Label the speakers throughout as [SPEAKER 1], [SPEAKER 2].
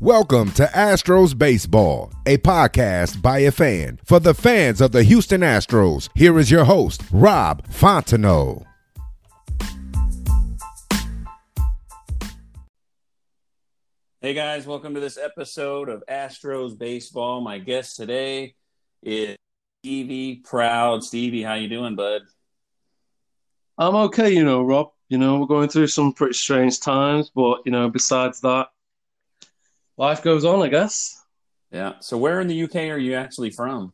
[SPEAKER 1] Welcome to Astros Baseball, a podcast by a fan for the fans of the Houston Astros. Here is your host, Rob Fontenot.
[SPEAKER 2] Hey guys, welcome to this episode of Astros Baseball. My guest today is Stevie Proud. Stevie, how you doing, bud?
[SPEAKER 3] I'm okay, you know, Rob. You know, we're going through some pretty strange times, but you know, besides that, life goes on, I guess.
[SPEAKER 2] Yeah. So where in the UK are you actually from?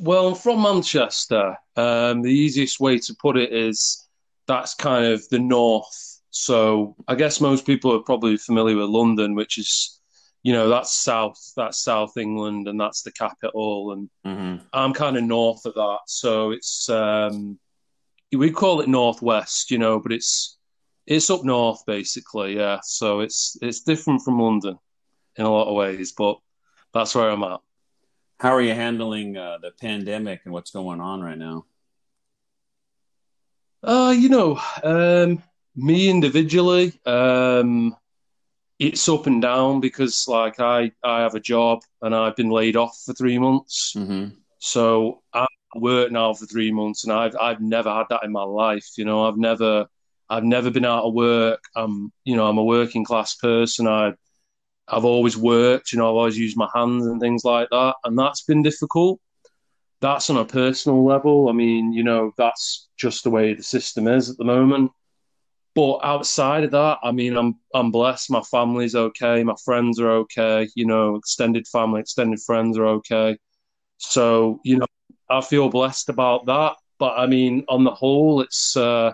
[SPEAKER 3] Well, I'm from Manchester. Um, the easiest way to put it is that's kind of the north so I guess most people are probably familiar with London, which is, you know, that's south, that's South England, and that's the capital. And mm-hmm. I'm kind of north of that, so it's um, we call it northwest, you know, but it's it's up north basically, yeah. So it's it's different from London in a lot of ways, but that's where I'm at.
[SPEAKER 2] How are you handling uh, the pandemic and what's going on right now?
[SPEAKER 3] Uh, you know, um, me individually, um, it's up and down because like I, I have a job and I've been laid off for three months. Mm-hmm. So I work now for three months and I've I've never had that in my life. You know, I've never I've never been out of work. I'm you know, I'm a working class person. I I've always worked, you know, I've always used my hands and things like that. And that's been difficult. That's on a personal level. I mean, you know, that's just the way the system is at the moment. But outside of that, I mean, I'm I'm blessed. My family's okay. My friends are okay. You know, extended family, extended friends are okay. So you know, I feel blessed about that. But I mean, on the whole, it's uh,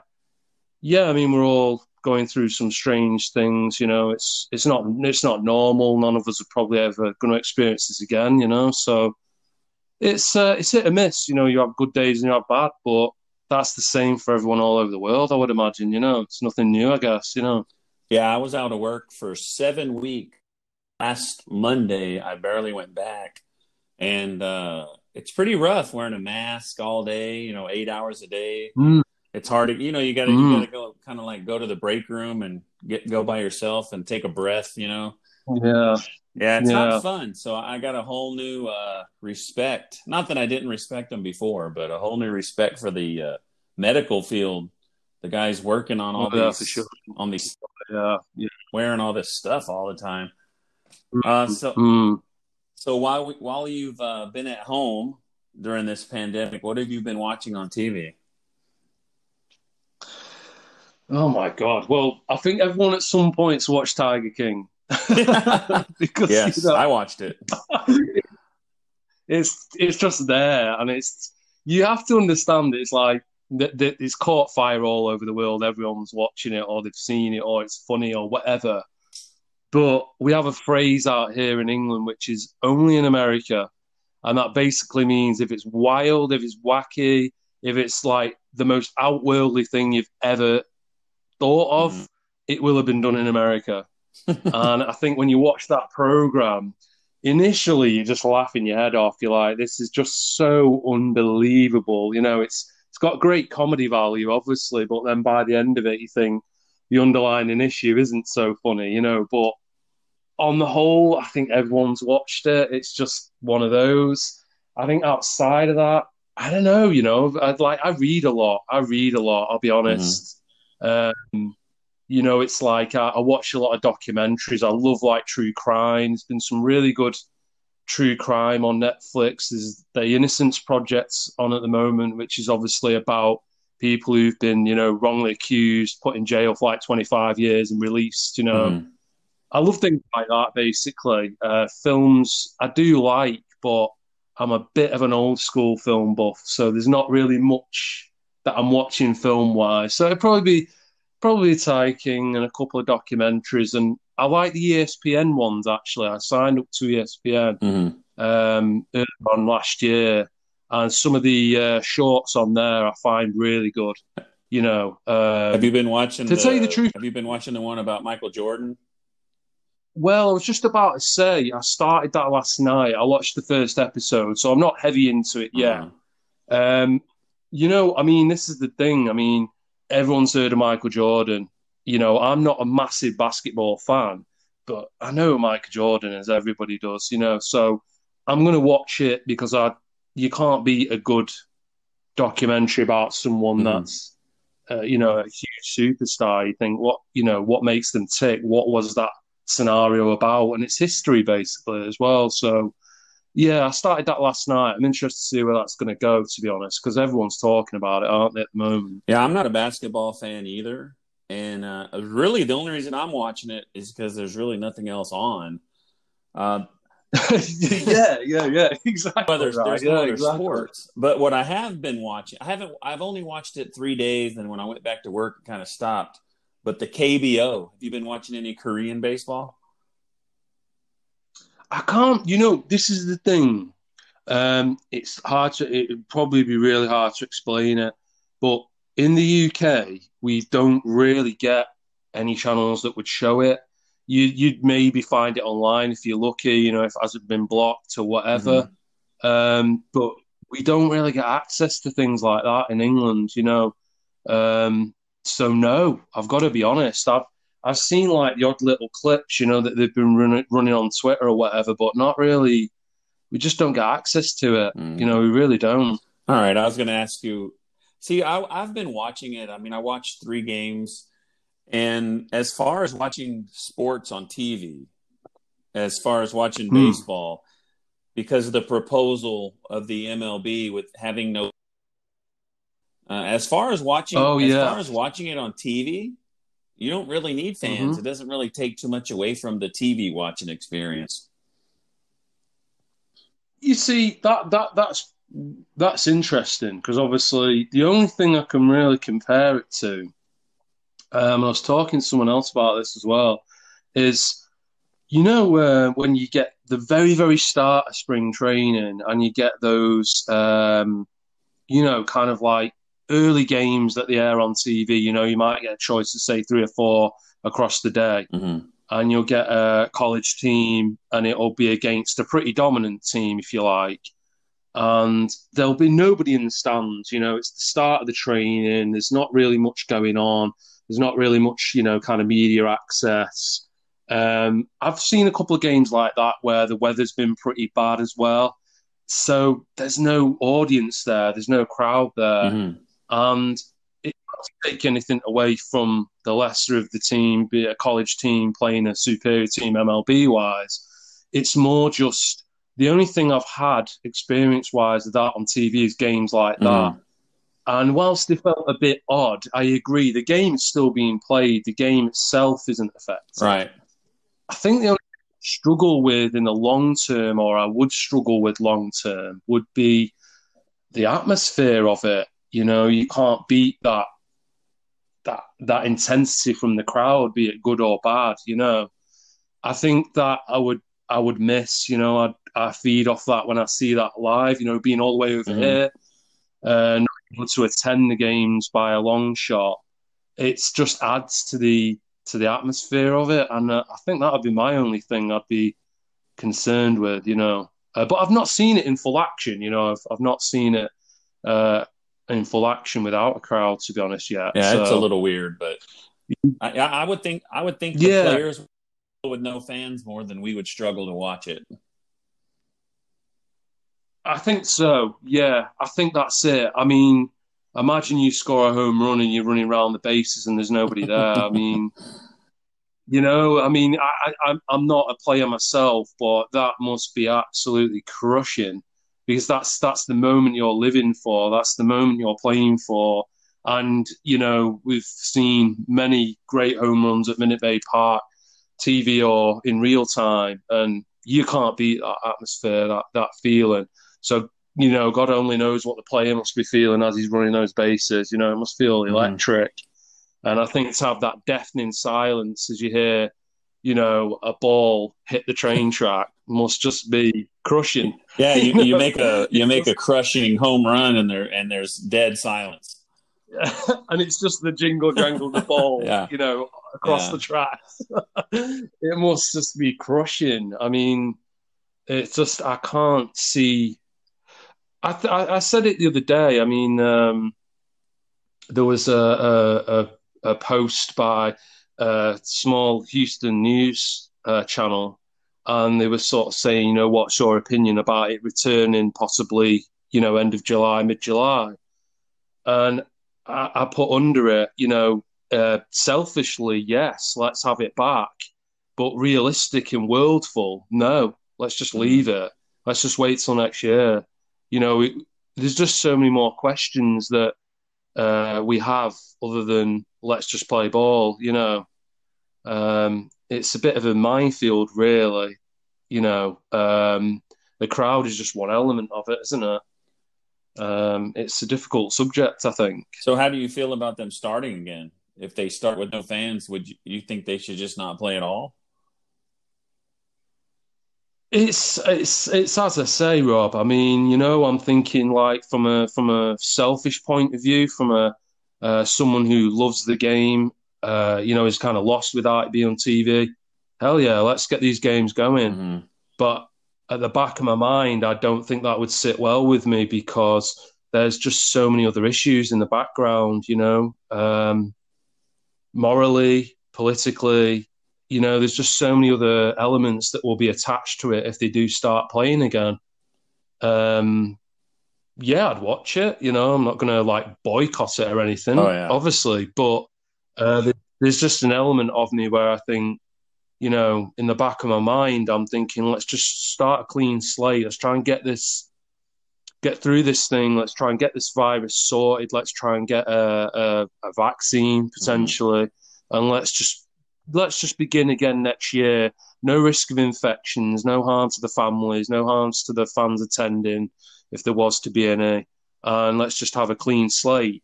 [SPEAKER 3] yeah. I mean, we're all going through some strange things. You know, it's it's not it's not normal. None of us are probably ever going to experience this again. You know, so it's uh, it's hit or miss. You know, you have good days and you have bad, but that's the same for everyone all over the world. I would imagine. You know, it's nothing new. I guess. You know.
[SPEAKER 2] Yeah, I was out of work for seven weeks. Last Monday, I barely went back, and uh, it's pretty rough wearing a mask all day. You know, eight hours a day. Mm. It's hard to, you know, you got to mm. you got to go kind of like go to the break room and get go by yourself and take a breath. You know.
[SPEAKER 3] Yeah.
[SPEAKER 2] Yeah, it's yeah. not fun. So I got a whole new uh, respect. Not that I didn't respect them before, but a whole new respect for the uh, medical field. The guys working on all oh, these, sure. on these, yeah, yeah, wearing all this stuff all the time. Uh, so, mm. so while we, while you've uh, been at home during this pandemic, what have you been watching on TV?
[SPEAKER 3] Oh my god! Well, I think everyone at some points watched Tiger King.
[SPEAKER 2] because yes, you know, I watched it.
[SPEAKER 3] it's it's just there, and it's you have to understand. It's like that it's caught fire all over the world. Everyone's watching it, or they've seen it, or it's funny, or whatever. But we have a phrase out here in England which is only in America, and that basically means if it's wild, if it's wacky, if it's like the most outworldly thing you've ever thought of, mm. it will have been done in America and I think when you watch that program, initially you're just laughing your head off. You're like, this is just so unbelievable. You know, it's it's got great comedy value, obviously, but then by the end of it, you think the underlying issue isn't so funny. You know, but on the whole, I think everyone's watched it. It's just one of those. I think outside of that, I don't know. You know, I'd like I read a lot. I read a lot. I'll be honest. Um, you know, it's like I, I, watch a lot of documentaries. I love like true crime. There's been some really good true crime on Netflix. There's the Innocence Project's on at the moment, which is obviously about people who've been, you know, wrongly accused, put in jail for like 25 years and released. You know, mm. I love things like that. Basically, uh, films I do like, but I'm a bit of an old school film buff, so there's not really much that I'm watching film wise. So it'd probably be probably taking and a couple of documentaries, and I like the ESPN ones actually. I signed up to ESPN
[SPEAKER 2] Mm-hmm.
[SPEAKER 3] um, early on last year, and some of the uh, shorts on there I find really good. You know, um,
[SPEAKER 2] Have you been watching?
[SPEAKER 3] to tell you the truth-
[SPEAKER 2] have you been watching the one about Michael Jordan?
[SPEAKER 3] Well, I was just about to say, I started that last night. I watched the first episode, so I'm not heavy into it yet.
[SPEAKER 2] Uh,
[SPEAKER 3] Um, you know, I mean, this is the thing. I mean, everyone's heard of Michael Jordan. You know, I'm not a massive basketball fan, but I know Michael Jordan as everybody does. You know, so I'm going to watch it because I you can't beat a good documentary about someone
[SPEAKER 2] Mhm.
[SPEAKER 3] that's uh, you know a huge superstar. You think what you know what makes them tick? What was that scenario about? And it's history basically as well. So yeah, I started that last night. I'm interested to see where that's going to go, to be honest, because everyone's talking about it, aren't they, at the moment?
[SPEAKER 2] yeah, I'm not a basketball fan either, and uh, really the only reason I'm watching it is because there's really nothing else on. Uh,
[SPEAKER 3] yeah, yeah, yeah, exactly.
[SPEAKER 2] Well, there's,
[SPEAKER 3] right.
[SPEAKER 2] there's
[SPEAKER 3] yeah,
[SPEAKER 2] no other
[SPEAKER 3] exactly.
[SPEAKER 2] sports. But what I have been watching, I haven't, I've only watched it three days, and when I went back to work, it kind of stopped. But the KBO, have you been watching any Korean baseball?
[SPEAKER 3] I can't. You know, this is the thing. Um, it's hard to. It would probably be really hard to explain it, but in the UK, we don't really get any channels that would show it. You you'd maybe find it online if you're lucky. You know, if it hasn't been blocked or whatever. Um, but we don't really get access to things like that in England. You know, um, so no, I've got to be honest. I've I've seen like the odd little clips, you know, that they've been running running on Twitter or whatever, but not really. We just don't get access to it.
[SPEAKER 2] Mm.
[SPEAKER 3] You know, we really don't.
[SPEAKER 2] All right, I was going to ask you. See, I, I've been watching it. I mean, I watched three games, and as far as watching sports on TV, as far as watching
[SPEAKER 3] Hmm.
[SPEAKER 2] baseball, because of the proposal of the MLB with having no. Uh, as far as watching,
[SPEAKER 3] Oh,
[SPEAKER 2] as
[SPEAKER 3] yeah.
[SPEAKER 2] far as watching it on TV, you don't really need fans.
[SPEAKER 3] Mhm.
[SPEAKER 2] It doesn't really take too much away from the TV watching experience.
[SPEAKER 3] You see, that that that's that's interesting because obviously the only thing I can really compare it to, um, I was talking to someone else about this as well, is you know uh, when you get the very very start of spring training and you get those, um, you know, kind of like early games that they air on TV. You know, you might get a choice to say three or four across the day
[SPEAKER 2] Mm-hmm.
[SPEAKER 3] and you'll get a college team and it'll be against a pretty dominant team if you like and there'll be nobody in the stands you know it's the start of the training there's not really much going on there's not really much you know kind of media access um, i've seen a couple of games like that where the weather's been pretty bad as well so there's no audience there there's no crowd there
[SPEAKER 2] Mm-hmm.
[SPEAKER 3] And it doesn't take anything away from the lesser of the team, be it a college team playing a superior team MLB wise. It's more just the only thing I've had experience wise of that on TV is games like that.
[SPEAKER 2] Mhm.
[SPEAKER 3] And whilst they felt a bit odd, I agree. The game is still being played. The game itself isn't affected.
[SPEAKER 2] Right.
[SPEAKER 3] I think the only thing I struggle with in the long term, or I would struggle with long term, would be the atmosphere of it. You know, you can't beat that that that intensity from the crowd, be it good or bad. You know, I think that I would I would miss. You know, I I feed off that when I see that live. You know, being all the way over
[SPEAKER 2] Mhm.
[SPEAKER 3] here, uh, not able to attend the games by a long shot. It's just adds to the to the atmosphere of it, and uh, I think that would be my only thing I'd be concerned with. You know, uh, but I've not seen it in full action. You know, I've I've not seen it. Uh, in full action without a crowd, to be honest, yet.
[SPEAKER 2] Yeah, it's a little weird, but I, I I would think I would think the
[SPEAKER 3] Yeah.
[SPEAKER 2] players with no fans more than we would struggle to watch it.
[SPEAKER 3] I think so. Yeah, I think that's it. I mean, imagine you score a home run and you're running around the bases and there's nobody there. I mean, you know, I mean, I, I, I'm- I'm not a player myself, but that must be absolutely crushing because that's that's the moment you're living for. That's the moment you're playing for. And you know, we've seen many great home runs at Minute Maid Park, TV or in real time, and you can't beat that atmosphere, that that feeling. So you know, God only knows what the player must be feeling as he's running those bases. You know, it must feel mm-hmm. electric. And I think to have that deafening silence as you hear, you know, a ball hit the train track must just be crushing.
[SPEAKER 2] Yeah, you, you make a you make a crushing home run and there and there's dead silence.
[SPEAKER 3] and it's just the jingle jangle the ball, yeah. you know, across yeah. the tracks. it must just be crushing. I mean, it's just I can't see. I th- I, said it the other day. I mean, um, there was a, a, a a post by a small Houston news uh, channel, and they were sort of saying, you know, what's your opinion about it returning possibly, you know, end of July, mid July, and I, I, put under it, you know, uh, selfishly, yes, let's have it back, but realistic and worldful, no, let's just leave it. Let's just wait till next year. You know, it, there's just so many more questions that uh, we have other than let's just play ball. You know, um, it's a bit of a minefield, really. You know, um, the crowd is just one element of it, isn't it? Um, it's a difficult subject, I think.
[SPEAKER 2] So, how do you feel about them starting again? If they start with no fans, would you, you think they should just not play at all?
[SPEAKER 3] It's it's it's as I say, Rob. I mean, you know, I'm thinking like from a from a selfish point of view, from a uh, someone who loves the game, uh, you know, is kind of lost without it being on TV. Hell yeah, let's get these games going. Mm-hmm. But at the back of my mind, I don't think that would sit well with me because there's just so many other issues in the background, you know, um, morally, politically, you know, there's just so many other elements that will be attached to it if they do start playing again. Um, yeah, I'd watch it. You know, I'm not going to like boycott it or anything, oh, yeah. obviously, but uh, there's just an element of me where I think, you know, in the back of my mind, I'm thinking, let's just start a clean slate. Let's try and get this, get through this thing. Let's try and get this virus sorted. Let's try and get a, a, a vaccine potentially, mm-hmm. and let's just let's just begin again next year. No risk of infections, no harm to the families, no harms to the fans attending if there was to be any, and let's just have a clean slate.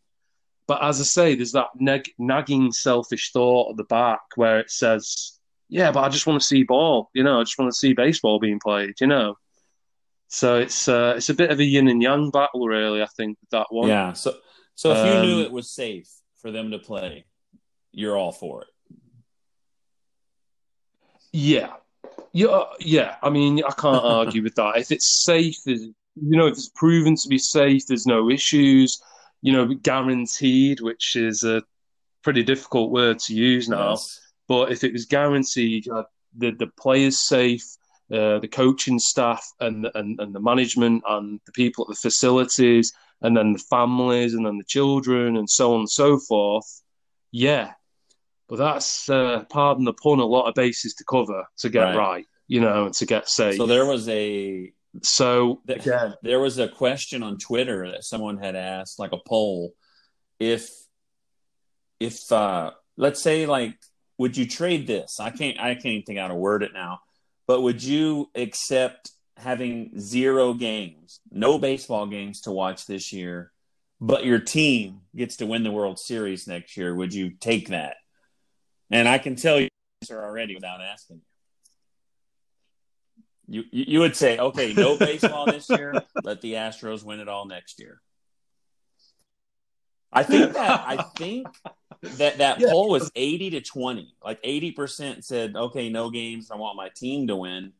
[SPEAKER 3] But as I say, there's that neg- nagging selfish thought at the back where it says, "Yeah, but I just want to see ball. You know, I just want to see baseball being played. You know." So it's uh, it's a bit of a yin and yang battle, really. I think that one.
[SPEAKER 2] Yeah. So so if um, you knew um, it was safe for them to play, you're all for it.
[SPEAKER 3] Yeah, yeah, yeah. I mean, I can't argue with that. If it's safe, you know, if it's proven to be safe, there's no issues. You know, guaranteed, which is a pretty difficult word to use now. Yes. But if it was guaranteed, uh, the the players safe, uh, the coaching staff, and, and and the management, and the people at the facilities, and then the families, and then the children, and so on and so forth. Yeah, but that's, uh, pardon the pun, a lot of bases to cover to get right, right you know, and to get safe.
[SPEAKER 2] So there was a
[SPEAKER 3] so
[SPEAKER 2] again, there was a question on Twitter that someone had asked, like a poll, if if uh, let's say like would you trade this? I can't I can't even think how to word it now, but would you accept having zero games, no baseball games to watch this year, but your team gets to win the World Series next year? Would you take that? And I can tell you answer already without asking you. You would say, okay, no baseball this year. Let the Astros win it all next year. I think that I think that that yeah. poll was eighty to twenty. Like eighty percent said, okay, no games. I want my team to win.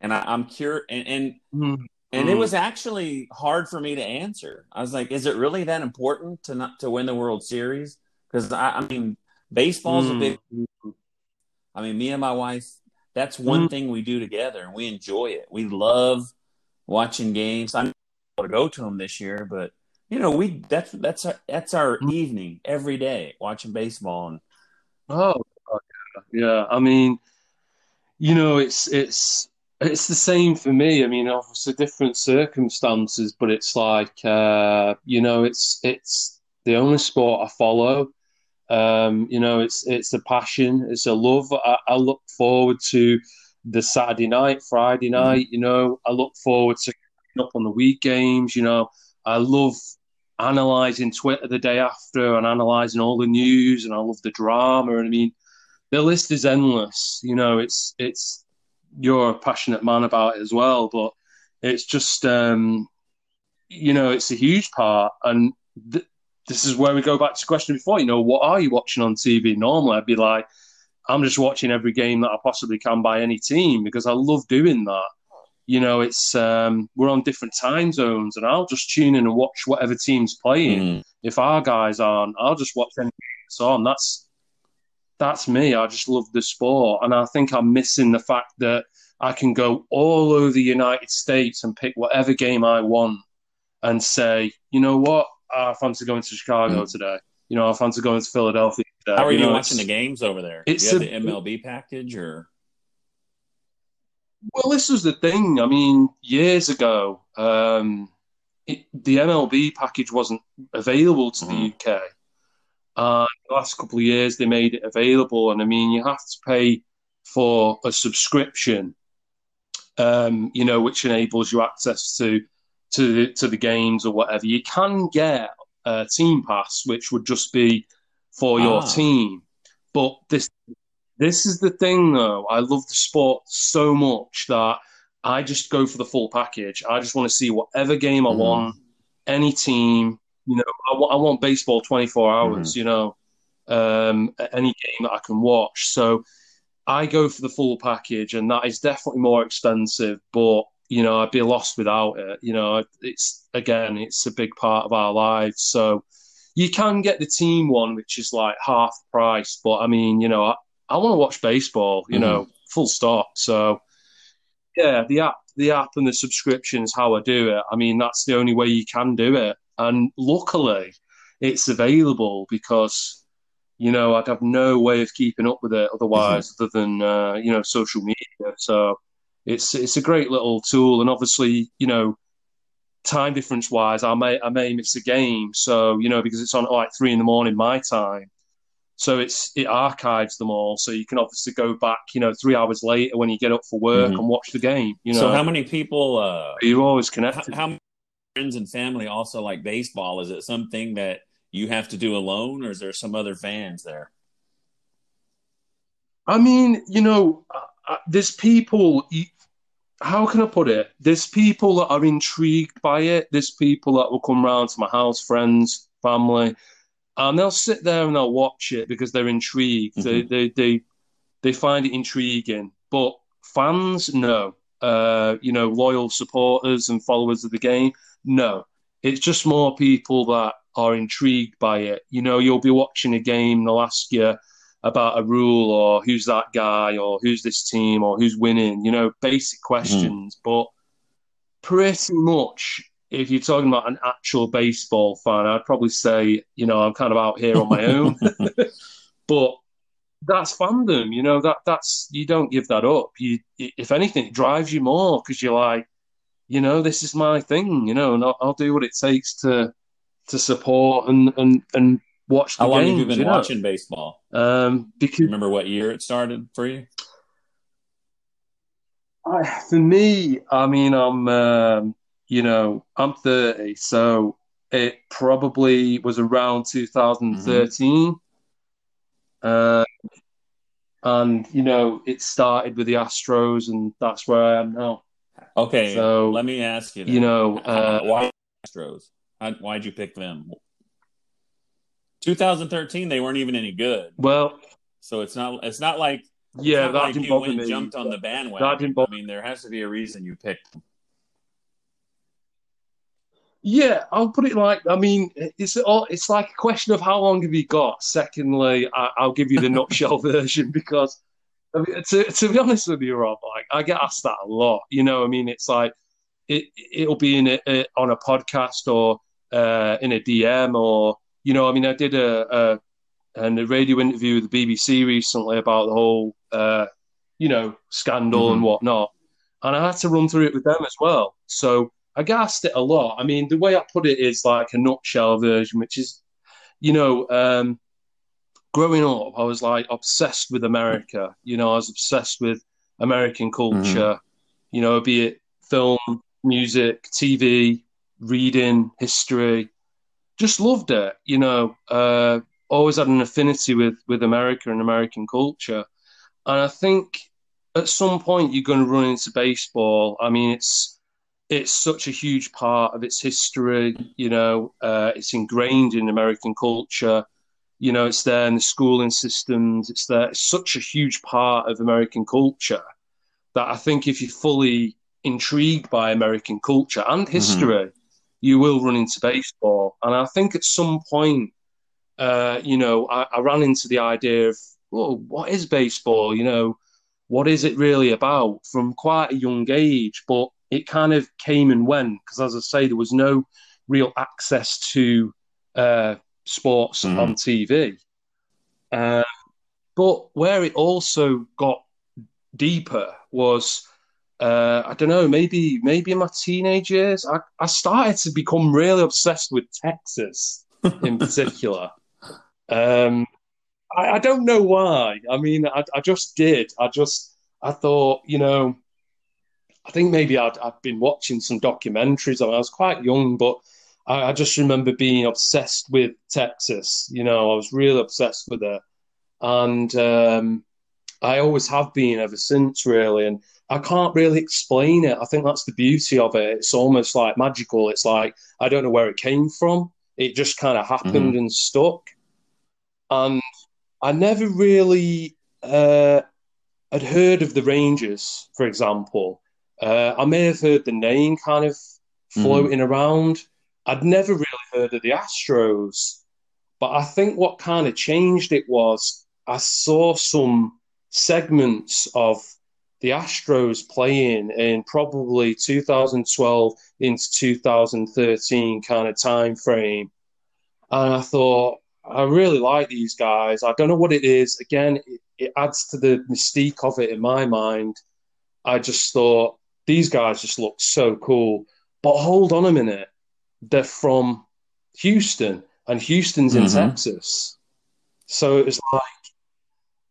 [SPEAKER 2] And I, am curious, and and, mm-hmm. and it was actually hard for me to answer. I was like, is it really that important to not to win the World Series? Because I, I mean, Baseball's mm. a big. Mm. I mean, me and my wife, that's one mm. thing we do together, and we enjoy it. We love watching games. I'm able to go to them this year, but you know, we that's that's our that's our mm. evening every day watching baseball. And
[SPEAKER 3] oh, yeah, I mean, you know, it's it's it's the same for me. I mean, obviously different circumstances, but it's like uh, you know, it's it's the only sport I follow. Um, you know, it's it's a passion, it's a love. I, I, look forward to the Saturday night, Friday mm-hmm. night. You know, I look forward to up on the week games. You know, I love analyzing Twitter the day after and analyzing all the news, and I love the drama. And I mean, the list is endless. You know, it's it's you're a passionate man about it as well, but it's just um, you know, it's a huge part. And th- this is where we go back to the question before. You know, what are you watching on TV? Normally, I'd be like, I'm just watching every game that I possibly can by any team because I love doing that. You know, it's um, we're on different time zones, and I'll just tune in and watch whatever team's playing. Mm. If our guys aren't, I'll just watch any that's on. That's that's me. I just love the sport, and I think I'm missing the fact that I can go all over the United States and pick whatever game I want and say, you know what, I fancy going to Chicago mm. today. You know, I fancy going to Philadelphia. Today.
[SPEAKER 2] How are you,
[SPEAKER 3] you know,
[SPEAKER 2] watching the games over there? It's you have a, the MLB package or?
[SPEAKER 3] Well, this was the thing. I mean, years ago, um, it, the MLB package wasn't available to mm-hmm. the UK. Uh, the last couple of years, they made it available, and I mean, you have to pay for a subscription, um, you know, which enables you access to to the, to the games or whatever. You can get a team pass, which would just be for your ah. team. But this this is the thing, though. I love the sport so much that I just go for the full package. I just want to see whatever game I mm. want, any team. You know, I, w- I want baseball twenty four hours. Mm. You know, um, any game that I can watch. So I go for the full package, and that is definitely more expensive, but you know, I'd be lost without it. You know, it's again, it's a big part of our lives. So you can get the team one, which is like half price. But I mean, you know, I, I want to watch baseball. You mm-hmm. know, full stop. So yeah, the app, the app, and the subscription is how I do it. I mean, that's the only way you can do it. And luckily, it's available because you know I'd have no way of keeping up with it otherwise, mm-hmm. other than uh, you know social media. So it's it's a great little tool, and obviously, you know, time difference wise, I may I may miss a game, so you know because it's on like three in the morning my time, so it's it archives them all, so you can obviously go back, you know, three hours later when you get up for work mm-hmm. and watch the game. You know,
[SPEAKER 2] so how many people? Uh,
[SPEAKER 3] you're always connected.
[SPEAKER 2] How, how many friends and family also like baseball? Is it something that you have to do alone, or is there some other fans there?
[SPEAKER 3] I mean, you know, uh, there's people how can I put it? There's people that are intrigued by it. There's people that will come round to my house, friends, family, and they'll sit there and they'll watch it because they're intrigued. Mm-hmm. They, they they they find it intriguing. But fans, no. Uh, you know, loyal supporters and followers of the game, no. It's just more people that are intrigued by it. You know, you'll be watching a game, they'll ask you about a rule or who's that guy or who's this team or who's winning, you know, basic questions. Mm. But pretty much, if you're talking about an actual baseball fan, I'd probably say, you know, I'm kind of out here on my own. but that's fandom, you know, that that's, you don't give that up. You, if anything, it drives you more because you're like, you know, this is my thing, you know, and I'll, I'll do what it takes to, to support and, and, and watch the
[SPEAKER 2] How long
[SPEAKER 3] games,
[SPEAKER 2] have you been
[SPEAKER 3] you know?
[SPEAKER 2] watching baseball?
[SPEAKER 3] Um, because
[SPEAKER 2] remember what year it started for you?
[SPEAKER 3] I, for me, I mean, I'm um, you know I'm 30, so it probably was around 2013. Mm-hmm. Uh, and you know, it started with the Astros, and that's where I am now.
[SPEAKER 2] Okay, so let me ask you. Then.
[SPEAKER 3] You know, uh,
[SPEAKER 2] why Astros? Why'd you pick them? 2013, they weren't even any good.
[SPEAKER 3] Well,
[SPEAKER 2] so it's not it's not like
[SPEAKER 3] yeah,
[SPEAKER 2] not
[SPEAKER 3] that
[SPEAKER 2] like
[SPEAKER 3] didn't bother me.
[SPEAKER 2] jumped on the bandwagon.
[SPEAKER 3] That didn't bother-
[SPEAKER 2] I mean, there has to be a reason you picked them.
[SPEAKER 3] Yeah, I'll put it like I mean, it's all it's like a question of how long have you got. Secondly, I, will give you the nutshell version because I mean, to to be honest with you, Rob, like I get asked that a lot. You know, I mean, it's like it it'll be in a, a on a podcast or uh, in a DM or you know, I mean, I did a, a, a radio interview with the BBC recently about the whole, uh, you know, scandal mm-hmm. and whatnot, and I had to run through it with them as well. So I gassed it a lot. I mean, the way I put it is like a nutshell version, which is, you know, um, growing up, I was like obsessed with America. You know, I was obsessed with American culture. Mm-hmm. You know, be it film, music, TV, reading, history. Just loved it. You know, uh, always had an affinity with with America and American culture, and I think at some point you're going to run into baseball. I mean, it's it's such a huge part of its history. You know, uh, it's ingrained in American culture. You know, it's there in the schooling systems. It's there. It's such a huge part of American culture that I think if you're fully intrigued by American culture and mm-hmm. history, mm-hmm. You will run into baseball. And I think at some point, uh, you know, I, I ran into the idea of, well, what is baseball? You know, what is it really about from quite a young age? But it kind of came and went because, as I say, there was no real access to uh, sports mm-hmm. on TV. Uh, but where it also got deeper was, uh, I don't know, maybe maybe in my teenage years, I, I started to become really obsessed with Texas in particular. Um, I, I, don't know why. I mean, I, I just did. I just I thought, you know, I think maybe I'd, I'd been watching some documentaries. I, mean, I was quite young, but I, I, just remember being obsessed with Texas. You know, I was really obsessed with it, and um, I always have been ever since. Really, and I can't really explain it. I think that's the beauty of it. It's almost like magical. It's like I don't know where it came from. It just kind of happened mm-hmm. and stuck, and I never really uh, had heard of the Rangers, for example. Uh, I may have heard the name kind of floating mm-hmm. around. I'd never really heard of the Astros, but I think what kind of changed it was I saw some segments of the Astros playing in probably 2012 into 2013 kind of time frame, and I thought I really like these guys. I don't know what it is. Again, it, it adds to the mystique of it in my mind. I just thought these guys just look so cool. But hold on a minute, they're from Houston, and Houston's in mm-hmm. Texas. So it was like,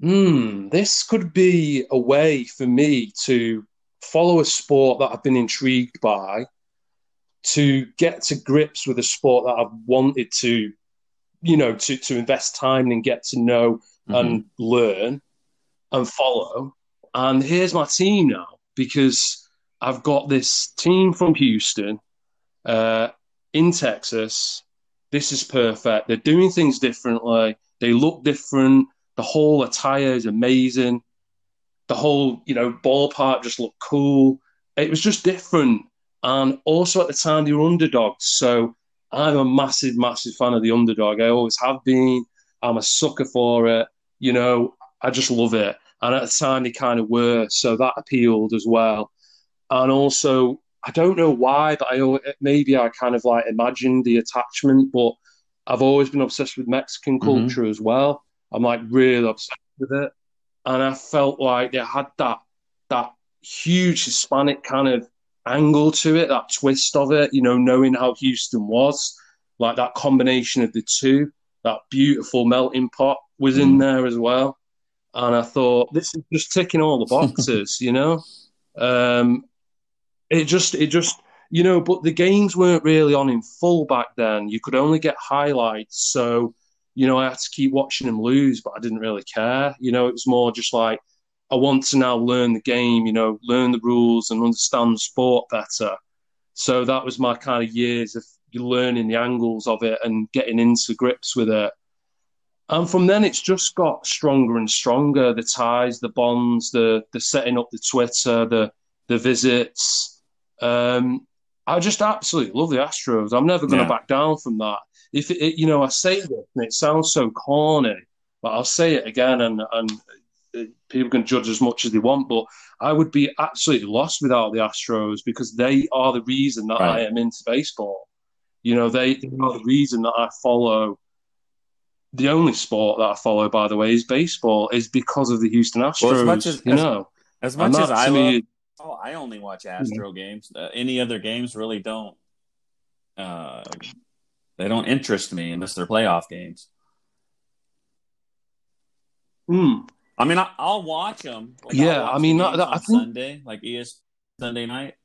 [SPEAKER 3] hmm, this could be a way for me to follow a sport that I've been intrigued by, to get to grips with a sport that I've wanted to, you know, to, to invest time and get to know mm-hmm. and learn and follow. And here's my team now because I've got this team from Houston uh, in Texas. This is perfect. They're doing things differently. They look different. The whole attire is amazing. The whole, you know, ballpark just looked cool. It was just different. And also at the time, they were underdogs. So I'm a massive, massive fan of the underdog. I always have been. I'm a sucker for it. You know, I just love it. And at the time, they kind of were. So that appealed as well and also I don't know why, but I maybe I kind of like imagined the attachment, but I've always been obsessed with Mexican mm-hmm. culture mm-hmm. as well. I'm like really obsessed with it, and I felt like it had that that huge Hispanic kind of angle to it, that twist of it. You know, knowing how Houston was, like that combination of the two, that beautiful melting pot was in mm. there as well. And I thought this is just ticking all the boxes, you know. Um, it just, it just, you know, but the games weren't really on in full back then. You could only get highlights. So, you know, I had to keep watching them lose, but I didn't really care. You know, it was more just like, I want to now learn the game, you know, learn the rules and understand sport better. So that was my kind of years of learning the angles of it and getting into grips with it. And from then, it's just got stronger and stronger. The ties, the bonds, the the setting up the Twitter, the the visits, um, I just absolutely love the Astros. I'm never going to yeah. back down from that. If it, it, you know, I say this and it sounds so corny, but I'll say it again, and and uh, people can judge as much as they want. But I would be absolutely lost without the Astros because they are the reason that right. I am into baseball. You know, they, they are the reason that I follow. The only sport that I follow, by the way, is baseball. Is because of the Houston Astros. Well, as much as you know,
[SPEAKER 2] as much as I love, Oh, I only watch Astro mm-hmm. games. Uh, any other games really don't. Uh, they don't interest me unless they're playoff games.
[SPEAKER 3] Hmm.
[SPEAKER 2] I mean, I, will watch them.
[SPEAKER 3] Like, yeah, watch I mean,
[SPEAKER 2] I think Sunday, like ES Sunday night.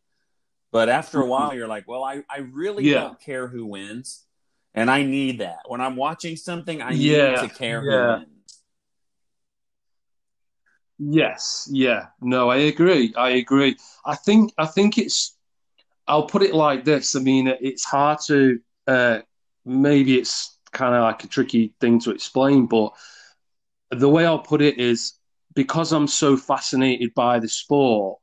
[SPEAKER 2] But after a while, you're like, well, I, I really yeah. don't care who wins. And I need that. When I'm watching something, I yeah. need to care yeah.
[SPEAKER 3] Yes, yeah. No, I agree. I agree. I think I think it's I'll put it like this. I mean, it's hard to uh, maybe it's kind of like a tricky thing to explain, but the way I'll put it is because I'm so fascinated by the sport,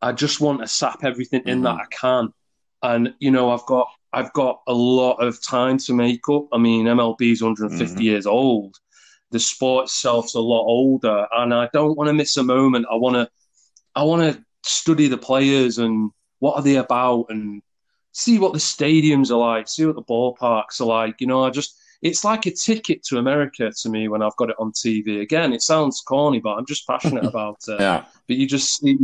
[SPEAKER 3] I just want to sap everything in mm-hmm. that I can. And you know, I've got I've got a lot of time to make up. I mean, MLB is 150 mm-hmm. years old. The sport itself's a lot older, and I don't want to miss a moment. I want to I want to study the players and what are they about and see what the stadiums are like, see what the ballparks are like. You know, I just it's like a ticket to America to me when I've got it on TV. Again, it sounds corny, but I'm just passionate about it.
[SPEAKER 2] yeah.
[SPEAKER 3] But you just see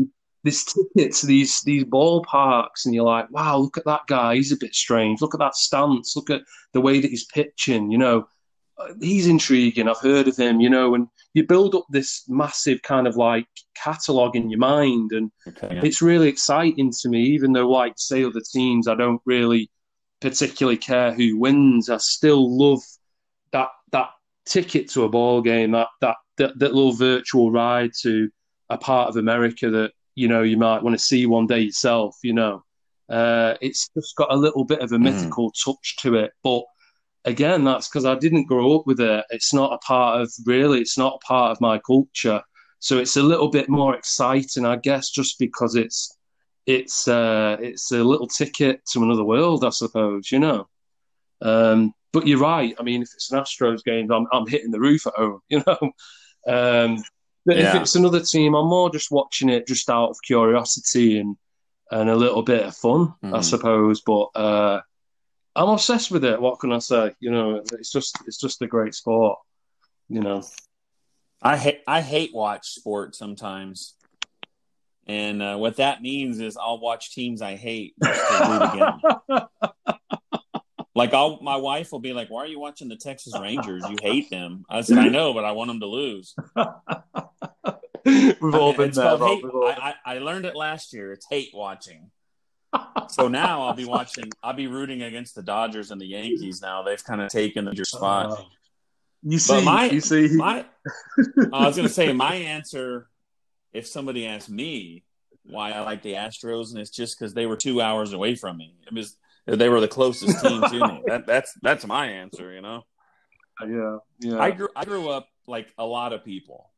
[SPEAKER 3] this ticket to these these ballparks, and you're like, wow, look at that guy. He's a bit strange. Look at that stance. Look at the way that he's pitching. You know, he's intriguing. I've heard of him. You know, and you build up this massive kind of like catalog in your mind, and okay, yeah. it's really exciting to me. Even though, like, say other teams, I don't really particularly care who wins. I still love that that ticket to a ball game, that that that, that little virtual ride to a part of America that you know you might want to see one day yourself. You know, uh, it's just got a little bit of a mm. mythical mm. touch to it, but again, that's because I didn't grow up with it. It's not a part of really. It's not a part of my culture. So it's a little bit more exciting, I guess, just because it's it's uh, it's a little ticket to another world, I suppose. You know. Um, but you're right. I mean, if it's an Astros game, I'm I'm hitting the roof at home. You know. Um, but yeah. if it's another team, I'm more just watching it just out of curiosity and and a little bit of fun, mm. I suppose. But uh, I'm obsessed with it. What can I say? You know, it's just it's just a great sport. You know,
[SPEAKER 2] I hate I hate watch sport sometimes, and uh, what that means is I'll watch teams I hate like I'll, my wife will be like, "Why are you watching the Texas Rangers? You hate them." I said, "I know, but I want them to lose."
[SPEAKER 3] We've all been there.
[SPEAKER 2] Hate, I, I learned it last year. It's hate watching so now I'll be watching. I'll be rooting against the Dodgers and the Yankees. Now they've kind of taken your spot. Uh,
[SPEAKER 3] you see, my, you see.
[SPEAKER 2] My, I was going to say my answer. If somebody asked me why I like the Astros, and it's just because they were two hours away from me. It was they were the closest team to me. That, that's that's my answer. You know.
[SPEAKER 3] Yeah, yeah.
[SPEAKER 2] I grew I grew up like a lot of people.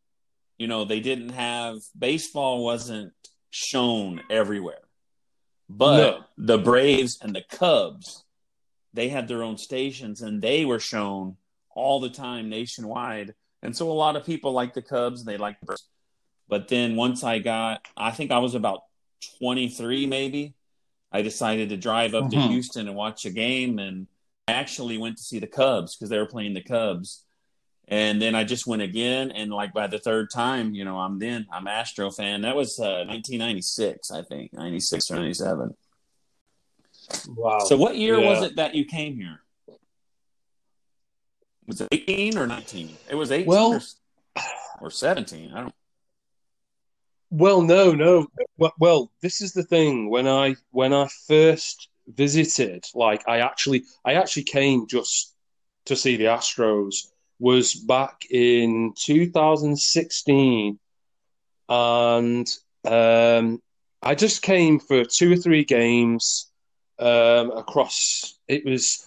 [SPEAKER 2] You know, they didn't have baseball wasn't shown everywhere. But no. the Braves and the Cubs, they had their own stations and they were shown all the time nationwide. And so a lot of people like the Cubs, they like the Braves. But then once I got, I think I was about 23 maybe, I decided to drive up mm-hmm. to Houston and watch a game. And I actually went to see the Cubs because they were playing the Cubs. And then I just went again, and like by the third time, you know, I'm then I'm Astro fan. That was uh, 1996, I think, 96 or 97. Wow. So what year yeah. was it that you came here? Was it 18 or 19? It was 18 well, or, or 17. I don't.
[SPEAKER 3] Well, no, no. Well, well, this is the thing. When I when I first visited, like I actually I actually came just to see the Astros was back in 2016, and um, I just came for two or three games um, across. It was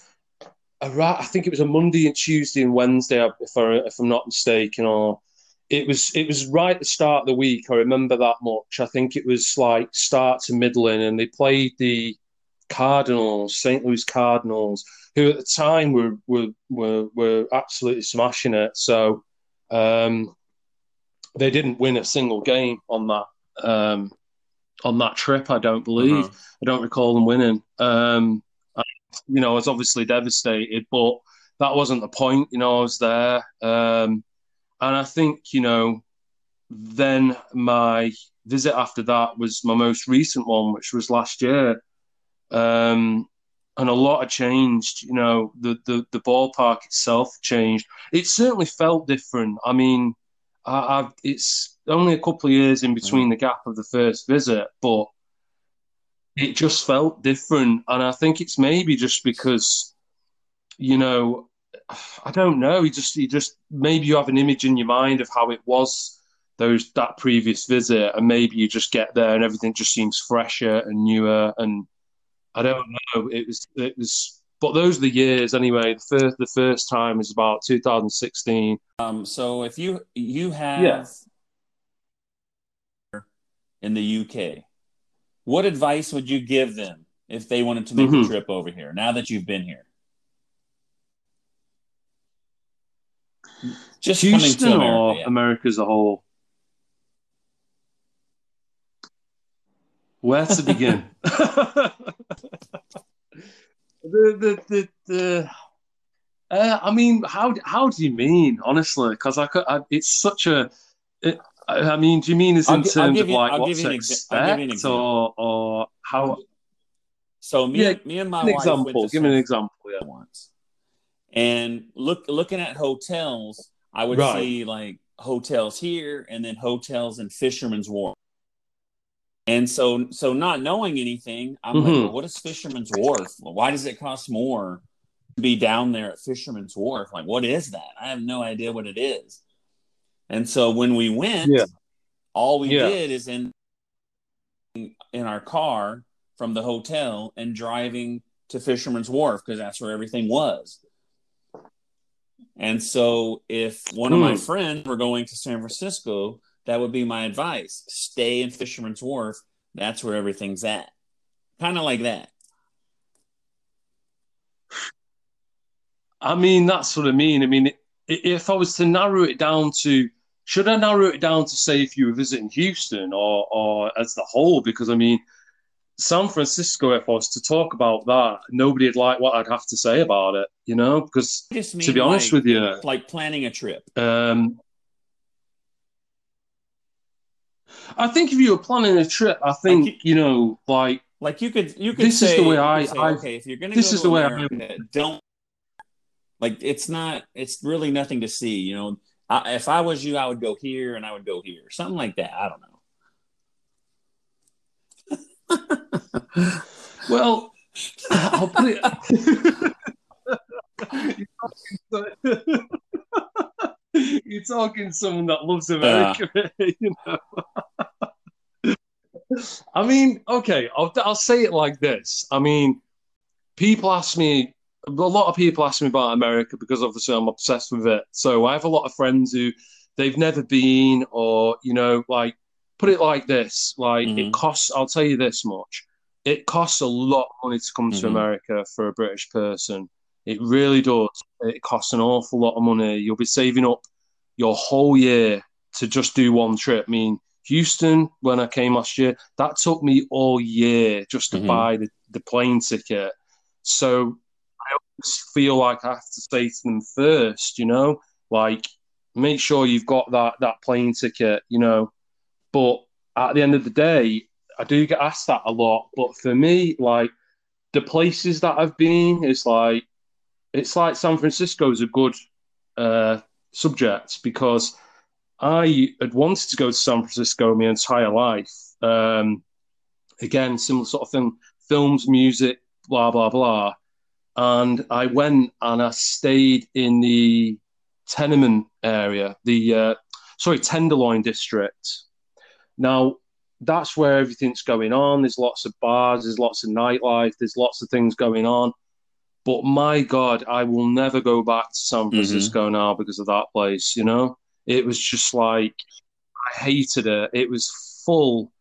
[SPEAKER 3] a, I think it was a Monday and Tuesday and Wednesday, if, I, if I'm not mistaken, or it was it was right at the start of the week. I remember that much. I think it was like start to middling, and they played the Cardinals, St. Louis Cardinals, who at the time were were were, were absolutely smashing it. So um, they didn't win a single game on that um, on that trip. I don't believe. Uh-huh. I don't recall them winning. Um, I, you know, I was obviously devastated, but that wasn't the point. You know, I was there, um, and I think you know, then my visit after that was my most recent one, which was last year. Um, and a lot had changed. You know, the, the, the ballpark itself changed. It certainly felt different. I mean, I, I've, it's only a couple of years in between the gap of the first visit, but it just felt different. And I think it's maybe just because, you know, I don't know. You just, you just maybe you have an image in your mind of how it was those that previous visit, and maybe you just get there and everything just seems fresher and newer. And I don't know. It was, it was. But those are the years anyway. The first, the first time is about 2016.
[SPEAKER 2] Um, so if you you have
[SPEAKER 3] Yeah.
[SPEAKER 2] in the UK, what advice would you give them if they wanted to make
[SPEAKER 3] Mhm.
[SPEAKER 2] a trip over here? Now that you've been here, just
[SPEAKER 3] Houston
[SPEAKER 2] coming to America.
[SPEAKER 3] or
[SPEAKER 2] yeah.
[SPEAKER 3] America as a whole? Where to begin? the the the, the uh, I mean, how how do you mean honestly? Because I, I it's such a. It, I mean, do you mean as in terms
[SPEAKER 2] give
[SPEAKER 3] of
[SPEAKER 2] you-
[SPEAKER 3] like
[SPEAKER 2] I'll
[SPEAKER 3] what
[SPEAKER 2] give you
[SPEAKER 3] to
[SPEAKER 2] an exa- I'll give you an
[SPEAKER 3] expect, or or how?
[SPEAKER 2] So me,
[SPEAKER 3] Yeah,
[SPEAKER 2] and me and my
[SPEAKER 3] An
[SPEAKER 2] wife
[SPEAKER 3] example.
[SPEAKER 2] went to
[SPEAKER 3] Give me an example. Yeah.
[SPEAKER 2] Once, and look looking at hotels, I would
[SPEAKER 3] Right.
[SPEAKER 2] see like hotels here and then hotels in Fisherman's Wharf. And so, so not knowing anything, I'm like,
[SPEAKER 3] Mhm.
[SPEAKER 2] well, what is Fisherman's Wharf? Well, why does it cost more to be down there at Fisherman's Wharf? Like, what is that? I have no idea what it is. And so when we went,
[SPEAKER 3] Yeah.
[SPEAKER 2] all we
[SPEAKER 3] Yeah.
[SPEAKER 2] did is in in our car from the hotel and driving to Fisherman's Wharf because that's where everything was. And so, if one of my
[SPEAKER 3] Hmm.
[SPEAKER 2] friends were going to San Francisco, that would be my advice: stay in Fisherman's Wharf. That's where everything's at. Kind of like that.
[SPEAKER 3] I mean, that's what I mean. I mean, if I was to narrow it down to, should I narrow it down to say if you were visiting Houston or or as the whole? Because I mean, San Francisco, if I was to talk about that, nobody'd like what I'd have to say about it, you know? Because to be honest
[SPEAKER 2] like-
[SPEAKER 3] with you,
[SPEAKER 2] like planning a trip.
[SPEAKER 3] um, I think if you were planning a trip, I think
[SPEAKER 2] Like
[SPEAKER 3] you know, like
[SPEAKER 2] Like you could, you could
[SPEAKER 3] This is the way I-
[SPEAKER 2] say,
[SPEAKER 3] I-
[SPEAKER 2] okay, if you're going to
[SPEAKER 3] this
[SPEAKER 2] go
[SPEAKER 3] is the way I-
[SPEAKER 2] don't like it's not, it's really nothing to see. You know, I, if I was you, I would go here and I would go here, something like that. I don't know.
[SPEAKER 3] Well, I'll put it. You're talking to someone that loves America, you know. I mean, okay, I'll, I'll say it like this. I mean, people ask me, a lot of people ask me about America because obviously I'm obsessed with it. So I have a lot of friends who they've never been, or, you know, like, put it like this like,
[SPEAKER 2] Mhm.
[SPEAKER 3] it costs, I'll tell you this much it costs a lot of money to come to
[SPEAKER 2] Mhm.
[SPEAKER 3] America for a British person. It really does. It costs an awful lot of money. You'll be saving up your whole year to just do one trip. I mean, Houston, when I came last year, that took me all year just to
[SPEAKER 2] Mhm.
[SPEAKER 3] buy the, the plane ticket. So I always feel like I have to say to them first, you know, like make sure you've got that that plane ticket, you know. But at the end of the day, I do get asked that a lot. But for me, like the places that I've been is like it's like San Francisco is a good uh, subject because I had wanted to go to San Francisco my entire life. Um, again, similar sort of thing, films, music, blah blah blah. And I went and I stayed in the Tenement area, the uh, sorry Tenderloin district. Now that's where everything's going on. There's lots of bars, there's lots of nightlife, there's lots of things going on. But my God, I will never go back to San mm-hmm. Francisco now because of that place. You know, it was just like I hated it. It was full.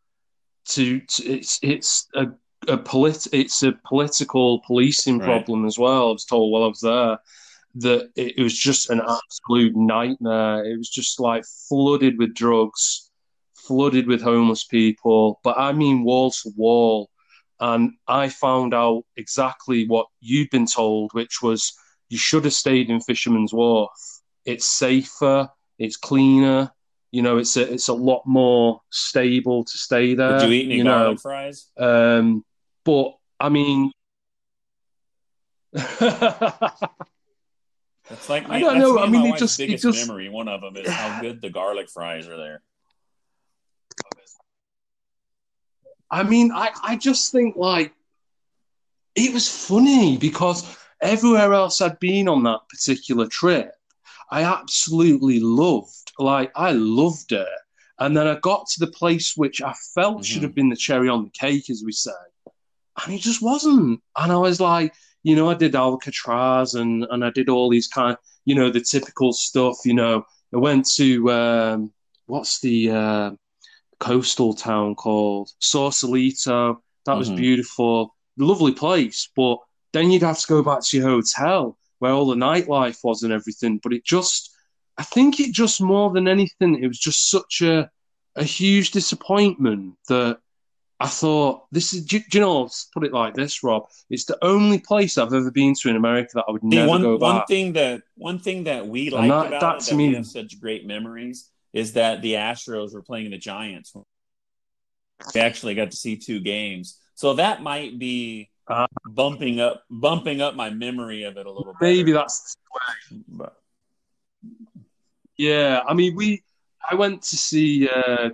[SPEAKER 3] To, to it's it's a a polit it's a political policing
[SPEAKER 2] Right.
[SPEAKER 3] problem as well. I was told while I was there that it, it was just an absolute nightmare. It was just like flooded with drugs, flooded with homeless people, but I mean wall to wall. And I found out exactly what you'd been told, which was you should have stayed in Fisherman's Wharf. It's safer, it's cleaner, you know, it's a it's a lot more stable to stay there.
[SPEAKER 2] Did you eat any
[SPEAKER 3] you know,
[SPEAKER 2] garlic fries?
[SPEAKER 3] um, but I mean,
[SPEAKER 2] It's like
[SPEAKER 3] I don't know. I mean,
[SPEAKER 2] my
[SPEAKER 3] it just- it
[SPEAKER 2] biggest
[SPEAKER 3] just-
[SPEAKER 2] memory. One of them is how good the garlic fries are there.
[SPEAKER 3] I mean, I, I just think like it was funny because everywhere else I'd been on that particular trip, I absolutely loved. Like I loved it. And then I got to the place which I felt mm-hmm. should have been the cherry on the cake, as we say, and it just wasn't. And I was like, you know, I did Alcatraz and and I did all these kind, you know, the typical stuff. You know, I went to um, what's the uh, coastal town called Sausalito. That mm-hmm. was beautiful, lovely place. But then you'd have to go back to your hotel where all the nightlife was and everything. But it just, I think it just more than anything, it was just such a a huge disappointment that I thought this is. Do, you know? Let's put it like this, Rob. It's the only place I've ever been to in America that I would never
[SPEAKER 2] one,
[SPEAKER 3] go
[SPEAKER 2] back.
[SPEAKER 3] One
[SPEAKER 2] thing that one thing that we like about that, it, that me, we have such great memories is that the Astros were playing the Giants. We actually got to see two games, so that might be uh, bumping up bumping up my memory of it a little. Bit.
[SPEAKER 3] Maybe better. that's but. yeah. I mean, we I went to see uh,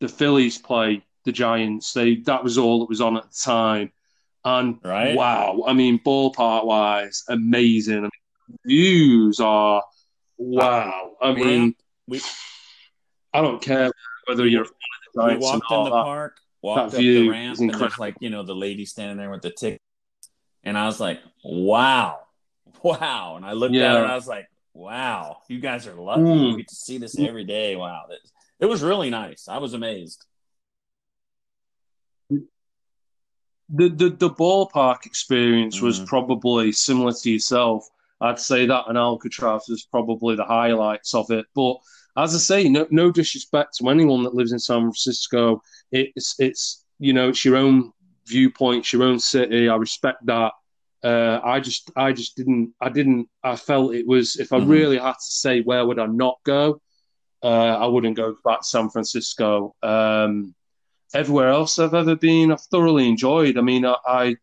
[SPEAKER 3] the Phillies play the Giants. They that was all that was on at the time, and right. wow, I mean, ballpark wise, amazing. I mean, views are wow. I mean, we, I don't care whether you're a of
[SPEAKER 2] the We walked in the that, park, walked up the ramp, and there's like you know the lady standing there with the ticket, and I was like, wow, wow, and I looked yeah. at her and I was like, wow, you guys are lucky. Mm. We get to see this every day. Wow, it was really nice. I was amazed.
[SPEAKER 3] the the, the ballpark experience was mm. probably similar to yourself. I'd say that and Alcatraz was probably the highlights of it. But as I say, no, no disrespect to anyone that lives in San Francisco. It's it's you know it's your own viewpoint, it's your own city. I respect that. Uh, I just I just didn't I didn't I felt it was if I mm-hmm. really had to say where would I not go, uh, I wouldn't go back to San Francisco. Um, everywhere else I've ever been, I've thoroughly enjoyed. I mean, I I,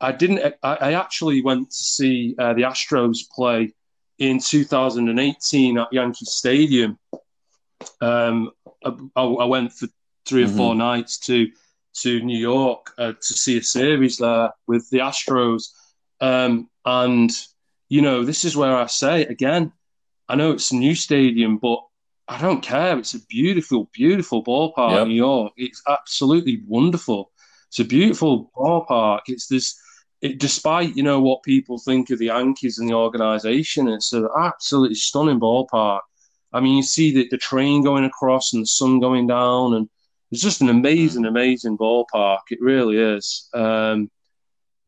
[SPEAKER 3] I didn't. I, I, actually went to see uh, the Astros play in 2018 at Yankee Stadium. Um, I, I, went for 3 mm-hmm. or four nights to to New York uh, to see a series there with the Astros, um, and you know this is where I say again. I know it's a new stadium, but I don't care. It's a beautiful, beautiful ballpark, yep. New York. It's absolutely wonderful. It's a beautiful ballpark. It's this. It, despite you know what people think of the Yankees and the organization, it's an absolutely stunning ballpark. I mean, you see the, the train going across and the sun going down, and it's just an amazing, mm. amazing ballpark. It really is. Um,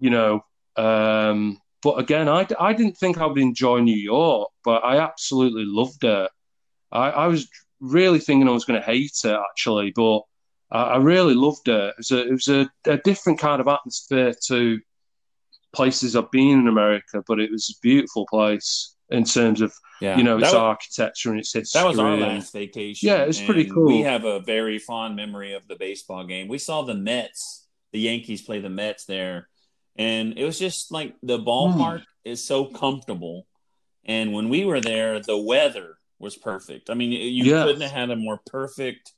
[SPEAKER 3] you know, um, but again, I, I didn't think I would enjoy New York, but I absolutely loved it. I, I was really thinking I was going to hate it actually, but I, I really loved it. It was, a, it was a, a, different kind of atmosphere to places I've been in America, but it was a beautiful place in terms of yeah, you know its was, architecture and its history.
[SPEAKER 2] That was our last vacation.
[SPEAKER 3] Yeah, it was pretty cool.
[SPEAKER 2] We have a very fond memory of the baseball game. We saw the Mets, the Yankees play the Mets there, and it was just like the ballpark mm. is so comfortable. And when we were there, the weather was perfect. I mean, you yeah. couldn't have had a more perfect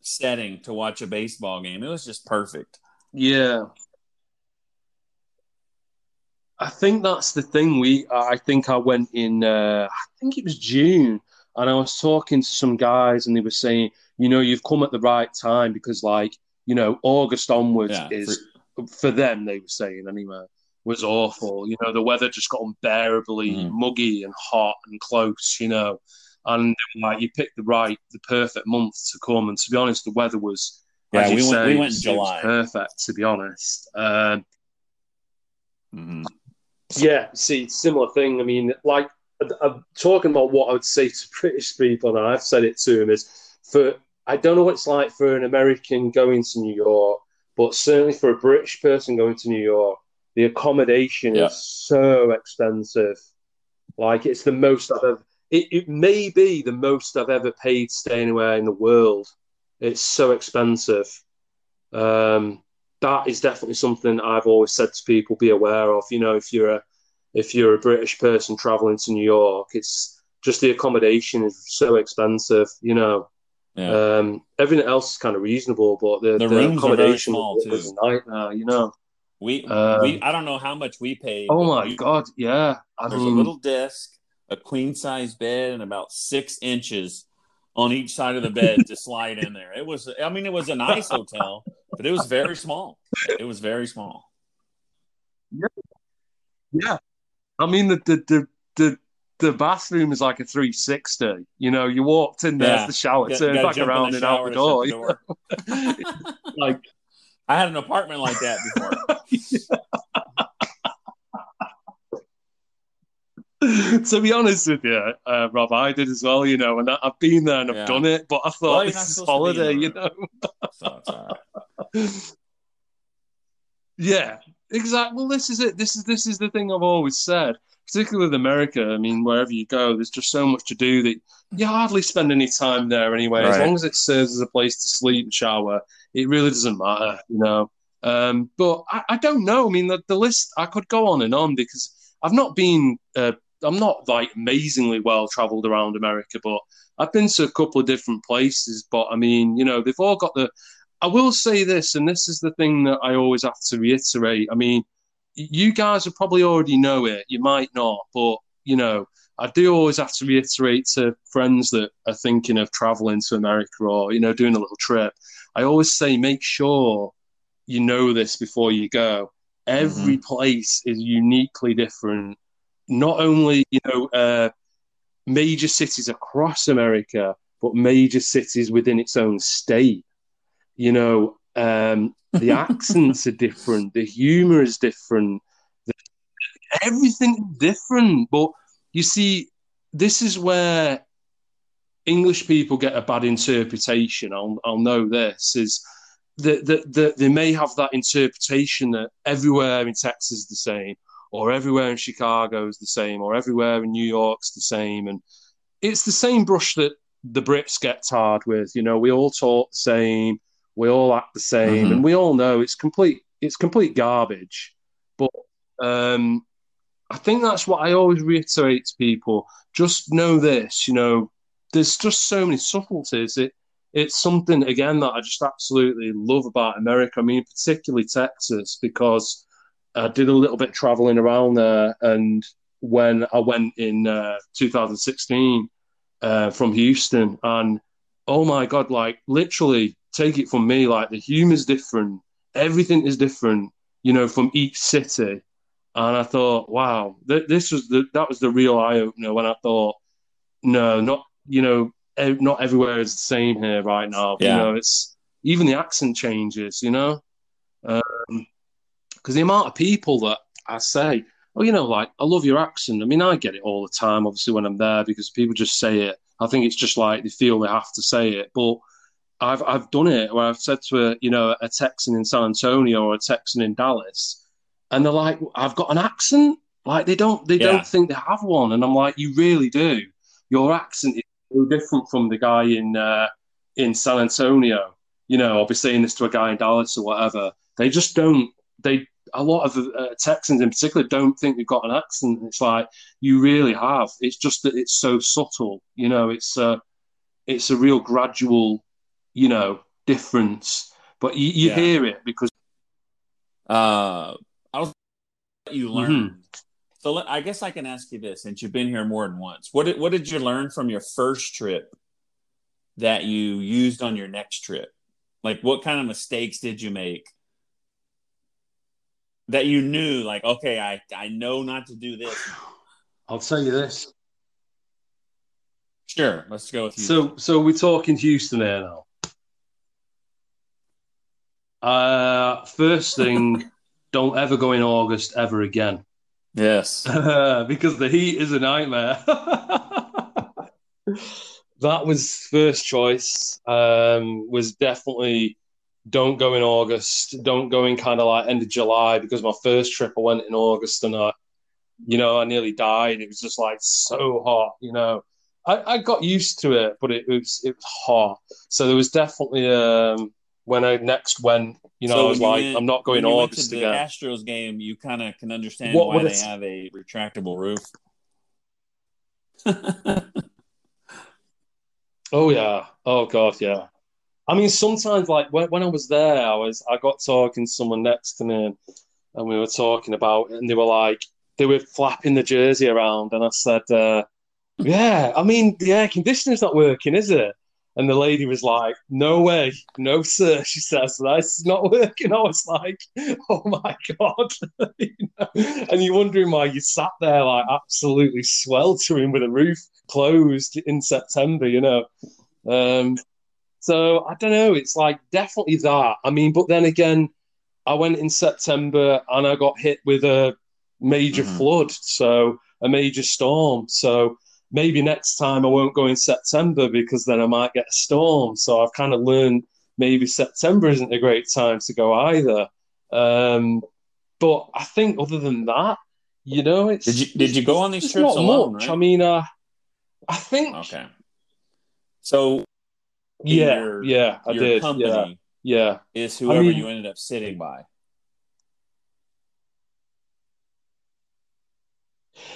[SPEAKER 2] setting to watch a baseball game. It was just perfect.
[SPEAKER 3] Yeah. I think that's the thing. We, I think I went in, uh, I think it was June, and I was talking to some guys, and they were saying, you know, you've come at the right time because, like, you know, August onwards yeah, is for... for them. They were saying anyway was awful. You know, the weather just got unbearably mm. muggy and hot and close. You know, and like you picked the right, the perfect month to come. And to be honest, the weather was
[SPEAKER 2] yeah, we went, we went in July,
[SPEAKER 3] perfect. To be honest, um,
[SPEAKER 2] mm-hmm.
[SPEAKER 3] Yeah. See, similar thing. I mean, like I'm talking about what I would say to British people, and I've said it to them is for I don't know what it's like for an American going to New York, but certainly for a British person going to New York, the accommodation yeah. is so expensive. Like it's the most I've ever it, it may be the most I've ever paid staying anywhere in the world. It's so expensive. Um, that is definitely something I've always said to people be aware of. You know, if you're a if you're a British person traveling to New York, it's just the accommodation is so expensive. You know, Yeah. Um, everything else is kind of reasonable, but the,
[SPEAKER 2] the,
[SPEAKER 3] the accommodation was a nightmare. You know,
[SPEAKER 2] we
[SPEAKER 3] um,
[SPEAKER 2] we I don't know how much we paid.
[SPEAKER 3] Oh my we, god, yeah.
[SPEAKER 2] I there's mean, a little desk, a queen size bed, and about six inches on each side of the bed to slide in there. It was, I mean, it was a nice hotel, but it was very small. It was very small.
[SPEAKER 3] Yeah, yeah. I mean, the the the the, the bathroom is like a 360. You know, you walked in, there's yeah. the shower, get, turn back around and out the door. The door. like,
[SPEAKER 2] I had an apartment like that before.
[SPEAKER 3] to be honest with you, uh, Rob, I did as well, you know, and I've been there and I've yeah. done it, but I thought well, this is holiday, you know. so right. Yeah, exactly. Well, this is it. This is this is the thing I've always said, particularly with America. I mean, wherever you go, there's just so much to do that you hardly spend any time there anyway. Right. As long as it serves as a place to sleep and shower, it really doesn't matter, you know. Um, but I, I, don't know. I mean, the, the list I could go on and on because I've not been uh, I'm not like amazingly well traveled around America, but I've been to a couple of different places. But I mean, you know, they've all got the. I will say this, and this is the thing that I always have to reiterate. I mean, you guys will probably already know it. You might not, but you know, I do always have to reiterate to friends that are thinking of traveling to America or you know doing a little trip. I always say make sure you know this before you go. Every mm-hmm. place is uniquely different not only you know uh, major cities across America, but major cities within its own state. You know, um, the accents are different, the humor is different, the, everything different. But you see, this is where English people get a bad interpretation. I'll, I'll know this is that, that, that they may have that interpretation that everywhere in Texas is the same, or everywhere in Chicago is the same, or everywhere in New York's the same. And it's the same brush that the Brits get tarred with. You know, we all talk the same, we all act the same, mm-hmm. and we all know it's complete it's complete garbage. But um, I think that's what I always reiterate to people. Just know this, you know, there's just so many subtleties. It it's something again that I just absolutely love about America. I mean, particularly Texas, because I did a little bit traveling around there, and when I went in uh, 2016 uh, from Houston, and oh my god, like literally, take it from me, like the humor's different, everything is different, you know, from each city. And I thought, wow, th- this was the that was the real eye opener when I thought, no, not you know, not everywhere is the same here right now. Yeah. You know, it's even the accent changes. You know, um, because the amount of people that I say, oh, you know, like, I love your accent. I mean, I get it all the time, obviously, when I'm there because people just say it. I think it's just like they feel they have to say it. But I've, I've done it where I've said to a, you know, a Texan in San Antonio or a Texan in Dallas, and they're like, I've got an accent. Like they don't, they yeah. don't think they have one, and I'm like, you really do. Your accent is so different from the guy in uh, in San Antonio. You know, I'll be saying this to a guy in Dallas or whatever. They just don't. They a lot of uh, Texans in particular don't think they've got an accent. It's like you really have. It's just that it's so subtle. You know, it's a it's a real gradual, you know, difference. But you, you yeah. hear it because.
[SPEAKER 2] Uh, I was you learn. Mm-hmm. So I guess I can ask you this, since you've been here more than once. What did, what did you learn from your first trip that you used on your next trip? Like, what kind of mistakes did you make? that you knew like okay i i know not to do this
[SPEAKER 3] i'll tell you this
[SPEAKER 2] sure let's go with
[SPEAKER 3] you so so we're talking houston here now uh first thing don't ever go in august ever again
[SPEAKER 2] yes
[SPEAKER 3] because the heat is a nightmare that was first choice um was definitely don't go in August. Don't go in kind of like end of July because my first trip I went in August and I, you know, I nearly died. It was just like so hot, you know. I, I got used to it, but it was it was hot. So there was definitely um, when I next went, you know, so I was like, went, I'm not going August
[SPEAKER 2] to the
[SPEAKER 3] again.
[SPEAKER 2] Astros game, you kind of can understand what, why they have a retractable roof.
[SPEAKER 3] Oh yeah. Oh god, yeah. I mean, sometimes like when, when I was there, I was I got talking to someone next to me, and we were talking about, it, and they were like, they were flapping the jersey around, and I said, uh, "Yeah, I mean, the air conditioner's not working, is it?" And the lady was like, "No way, no sir." She says, "That's not working." I was like, "Oh my god!" you know? And you're wondering why you sat there like absolutely sweltering with a roof closed in September, you know. Um, so I don't know. It's like definitely that. I mean, but then again, I went in September and I got hit with a major mm-hmm. flood, so a major storm. So maybe next time I won't go in September because then I might get a storm. So I've kind of learned maybe September isn't a great time to go either. Um, but I think other than that, you know, it's
[SPEAKER 2] did you did you go on these trips alone? Much. Right? I
[SPEAKER 3] mean, uh, I think
[SPEAKER 2] okay. So
[SPEAKER 3] yeah, your, yeah, I did. Company yeah,
[SPEAKER 2] yeah, is whoever I mean, you ended up sitting by.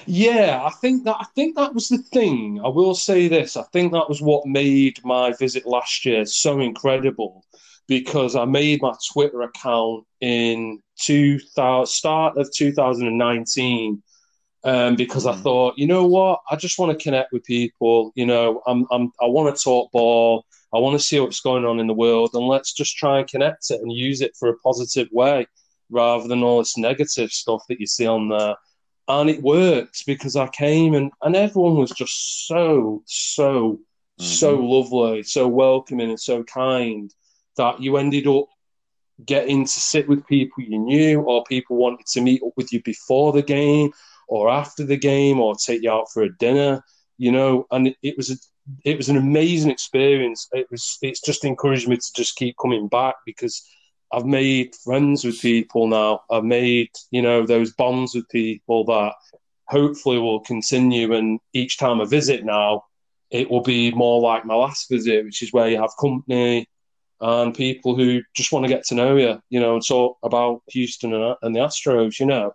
[SPEAKER 3] Yeah, I think that I think that was the thing. I will say this: I think that was what made my visit last year so incredible, because I made my Twitter account in two thousand start of two thousand and nineteen. Um, because. I thought, you know what, I just want to connect with people. You know, I'm, I'm I want to talk ball. I want to see what's going on in the world, and let's just try and connect it and use it for a positive way, rather than all this negative stuff that you see on there and it worked because I came and, and everyone was just so so mm-hmm. so lovely, so welcoming and so kind that you ended up getting to sit with people you knew or people wanted to meet up with you before the game or after the game or take you out for a dinner you know and it, it was a it was an amazing experience it was it's just encouraged me to just keep coming back because I've made friends with people now. I've made, you know, those bonds with people that hopefully will continue. And each time I visit now, it will be more like my last visit, which is where you have company and people who just want to get to know you, you know, and talk about Houston and, and the Astros, you know.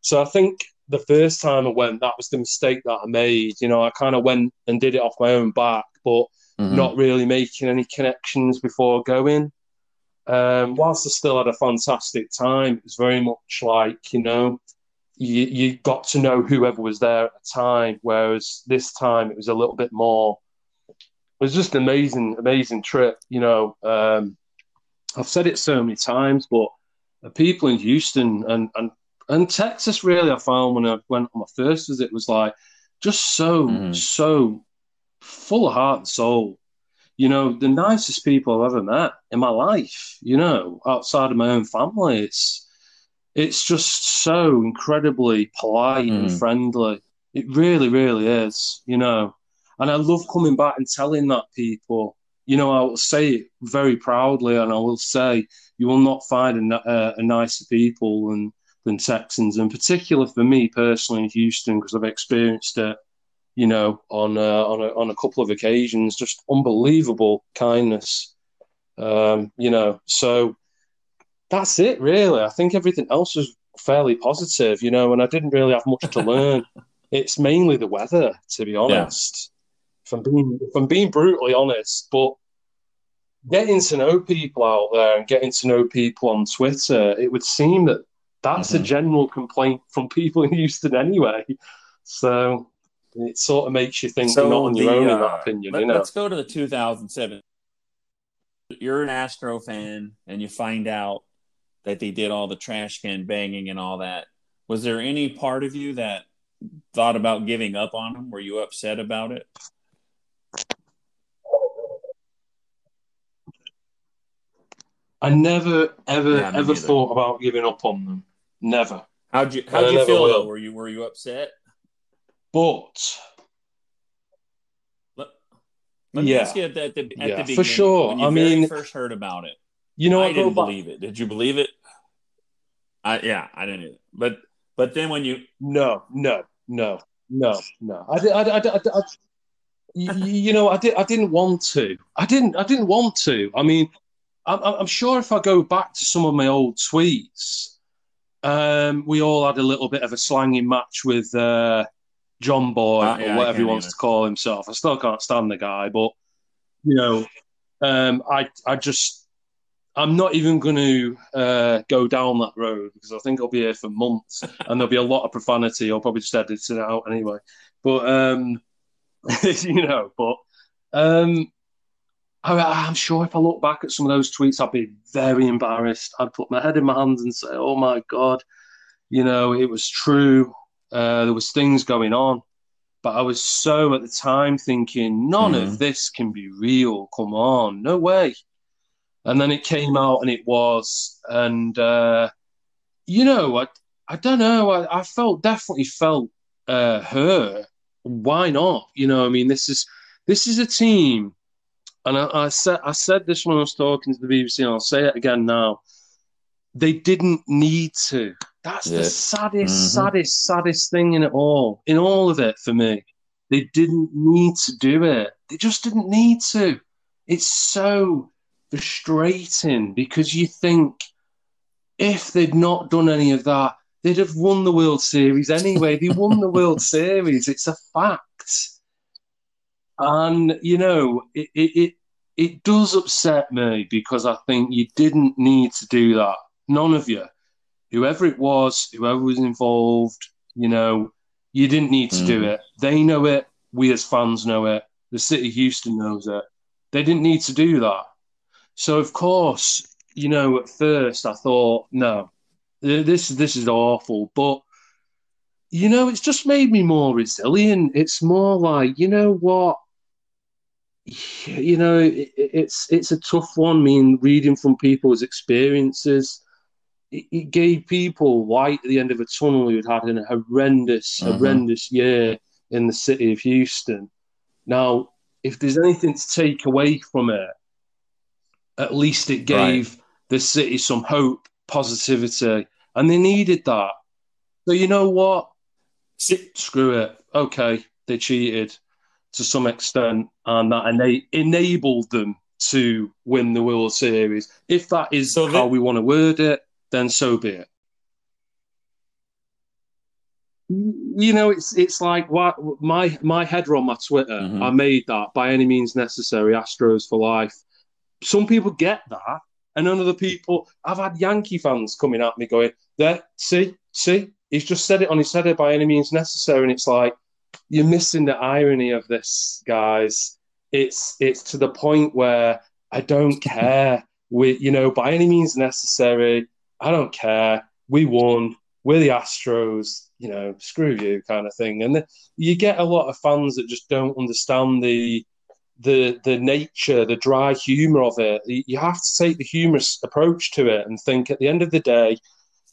[SPEAKER 3] So I think the first time I went, that was the mistake that I made. You know, I kind of went and did it off my own back, but mm-hmm. not really making any connections before going. Um, whilst I still had a fantastic time, it was very much like, you know, you, you got to know whoever was there at the time. Whereas this time it was a little bit more, it was just an amazing, amazing trip. You know, um, I've said it so many times, but the people in Houston and, and, and Texas, really, I found when I went on my first visit was like just so, mm. so full of heart and soul you know, the nicest people I've ever met in my life, you know, outside of my own family. It's it's just so incredibly polite mm. and friendly. It really, really is, you know. And I love coming back and telling that people, you know, I will say it very proudly, and I will say you will not find a, a, a nicer people than than Texans, in particular for me personally in Houston because I've experienced it you know, on uh, on a, on a couple of occasions, just unbelievable kindness. Um, you know, so that's it, really. I think everything else was fairly positive, you know, and I didn't really have much to learn. it's mainly the weather, to be honest. Yeah. If I'm being if I'm being brutally honest, but getting to know people out there and getting to know people on Twitter, it would seem that that's mm-hmm. a general complaint from people in Houston anyway. So it sort of makes you think so you're not on the, your own uh, in that opinion.
[SPEAKER 2] Let,
[SPEAKER 3] you know?
[SPEAKER 2] Let's go to the 2007. You're an Astro fan, and you find out that they did all the trash can banging and all that. Was there any part of you that thought about giving up on them? Were you upset about it?
[SPEAKER 3] I never, ever, yeah, ever thought about giving up on them. Never.
[SPEAKER 2] How'd you How'd you feel? Though? Were you Were you upset?
[SPEAKER 3] But
[SPEAKER 2] let, let me yeah, ask you at the, at the, at yeah, the
[SPEAKER 3] for sure.
[SPEAKER 2] I
[SPEAKER 3] mean,
[SPEAKER 2] first heard about it,
[SPEAKER 3] you know,
[SPEAKER 2] I, I didn't believe it. Did you believe it? I yeah, I didn't either. But but then when you
[SPEAKER 3] no no no no no, I did I, I, I, I you, you know I did I didn't want to. I didn't I didn't want to. I mean, I'm, I'm sure if I go back to some of my old tweets, um, we all had a little bit of a slanging match with. Uh, John Boy uh, yeah, or whatever he wants to call himself. I still can't stand the guy, but you know, um, I I just I'm not even going to uh, go down that road because I think I'll be here for months and there'll be a lot of profanity. I'll probably just edit it out anyway. But um, you know, but um, I, am sure if I look back at some of those tweets, I'd be very embarrassed. I'd put my head in my hands and say, "Oh my god, you know, it was true. Uh, there was things going on." But I was so at the time thinking, none mm. of this can be real. Come on, no way. And then it came out, and it was. And uh, you know, I I don't know. I, I felt definitely felt uh, hurt. Why not? You know, I mean, this is this is a team and I, I, said I said this when I was talking to the BBC, and I'll say it again now. They didn't need to. That's yeah. the saddest, mm-hmm. saddest, saddest thing in it all. In all of it for me, they didn't need to do it. They just didn't need to. It's so frustrating because you think if they'd not done any of that, they'd have won the World Series anyway. they won the World Series. It's a fact. And you know, it, it it it does upset me because I think you didn't need to do that. None of you, whoever it was, whoever was involved, you know, you didn't need to mm. do it. They know it. We as fans know it. The city of Houston knows it. They didn't need to do that. So of course, you know, at first I thought, no, this this is awful. But you know, it's just made me more resilient. It's more like, you know what? you know, it, it's it's a tough one. I mean, reading from people's experiences, it, it, gave people light at the end of a tunnel who had had a horrendous, mm-hmm. horrendous year in the city of Houston. Now, if there's anything to take away from it, at least it gave right. the city some hope, positivity, and they needed that. So you know what? Screw it. Okay, they cheated to some extent, and that ena- enabled them to win the World Series. If that is so how we want to word it, then so be it. You know, it's it's like what my my header on my Twitter. Mm-hmm. I made that by any means necessary. Astros for life. Some people get that, and none of the people. I've had Yankee fans coming at me going, "There, see, see, he's just said it on his header by any means necessary," and it's like, you're missing the irony of this, guys. It's it's to the point where I don't care. We, you know, by any means necessary. I don't care. We won. We're the Astros. You know, screw you, kind of thing. And the, you get a lot of fans that just don't understand the the the nature, the dry humor of it. You have to take the humorous approach to it and think at the end of the day,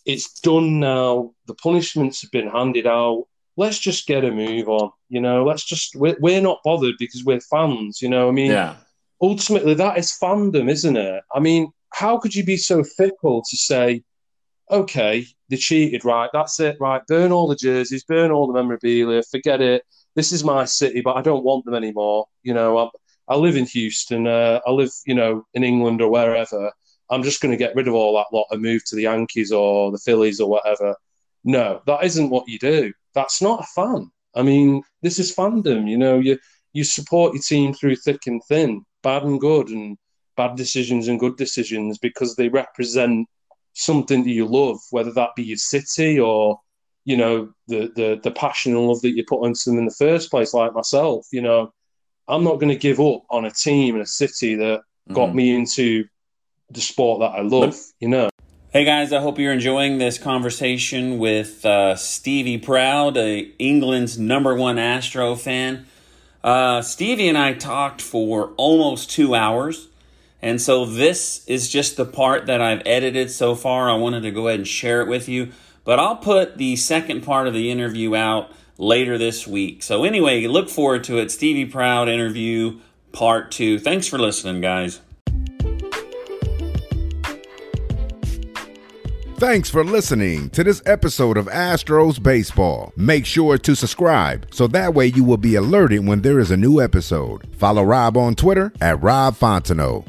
[SPEAKER 3] it's done now. The punishments have been handed out let's just get a move on. You know, let's just we're, we're not bothered because we're fans. You know, I mean,
[SPEAKER 2] yeah.
[SPEAKER 3] ultimately that is fandom, isn't it? I mean, how could you be so fickle to say, okay, they cheated, right? That's it, right? Burn all the jerseys, burn all the memorabilia, forget it. This is my city, but I don't want them anymore. You know, I, I live in Houston. Uh, I live, you know, in England or wherever. I'm just going to get rid of all that lot and move to the Yankees or the Phillies or whatever. No, that isn't what you do that's not a fan. I mean, this is fandom. You know, you you support your team through thick and thin, bad and good, and bad decisions and good decisions because they represent something that you love, whether that be your city or you know the the the passion and love that you put into them in the first place. Like myself, you know, I'm not going to give up on a team and a city that mm-hmm. got me into the sport that I love. You know.
[SPEAKER 2] Hey guys, I hope you're enjoying this conversation with uh, Stevie Proud, England's number one Astro fan. Uh, Stevie and I talked for almost two hours, and so this is just the part that I've edited so far. I wanted to go ahead and share it with you, but I'll put the second part of the interview out later this week. So, anyway, look forward to it. Stevie Proud interview part two. Thanks for listening, guys.
[SPEAKER 1] Thanks for listening to this episode of Astros Baseball. Make sure to subscribe so that way you will be alerted when there is a new episode. Follow Rob on Twitter at Rob Fontenot.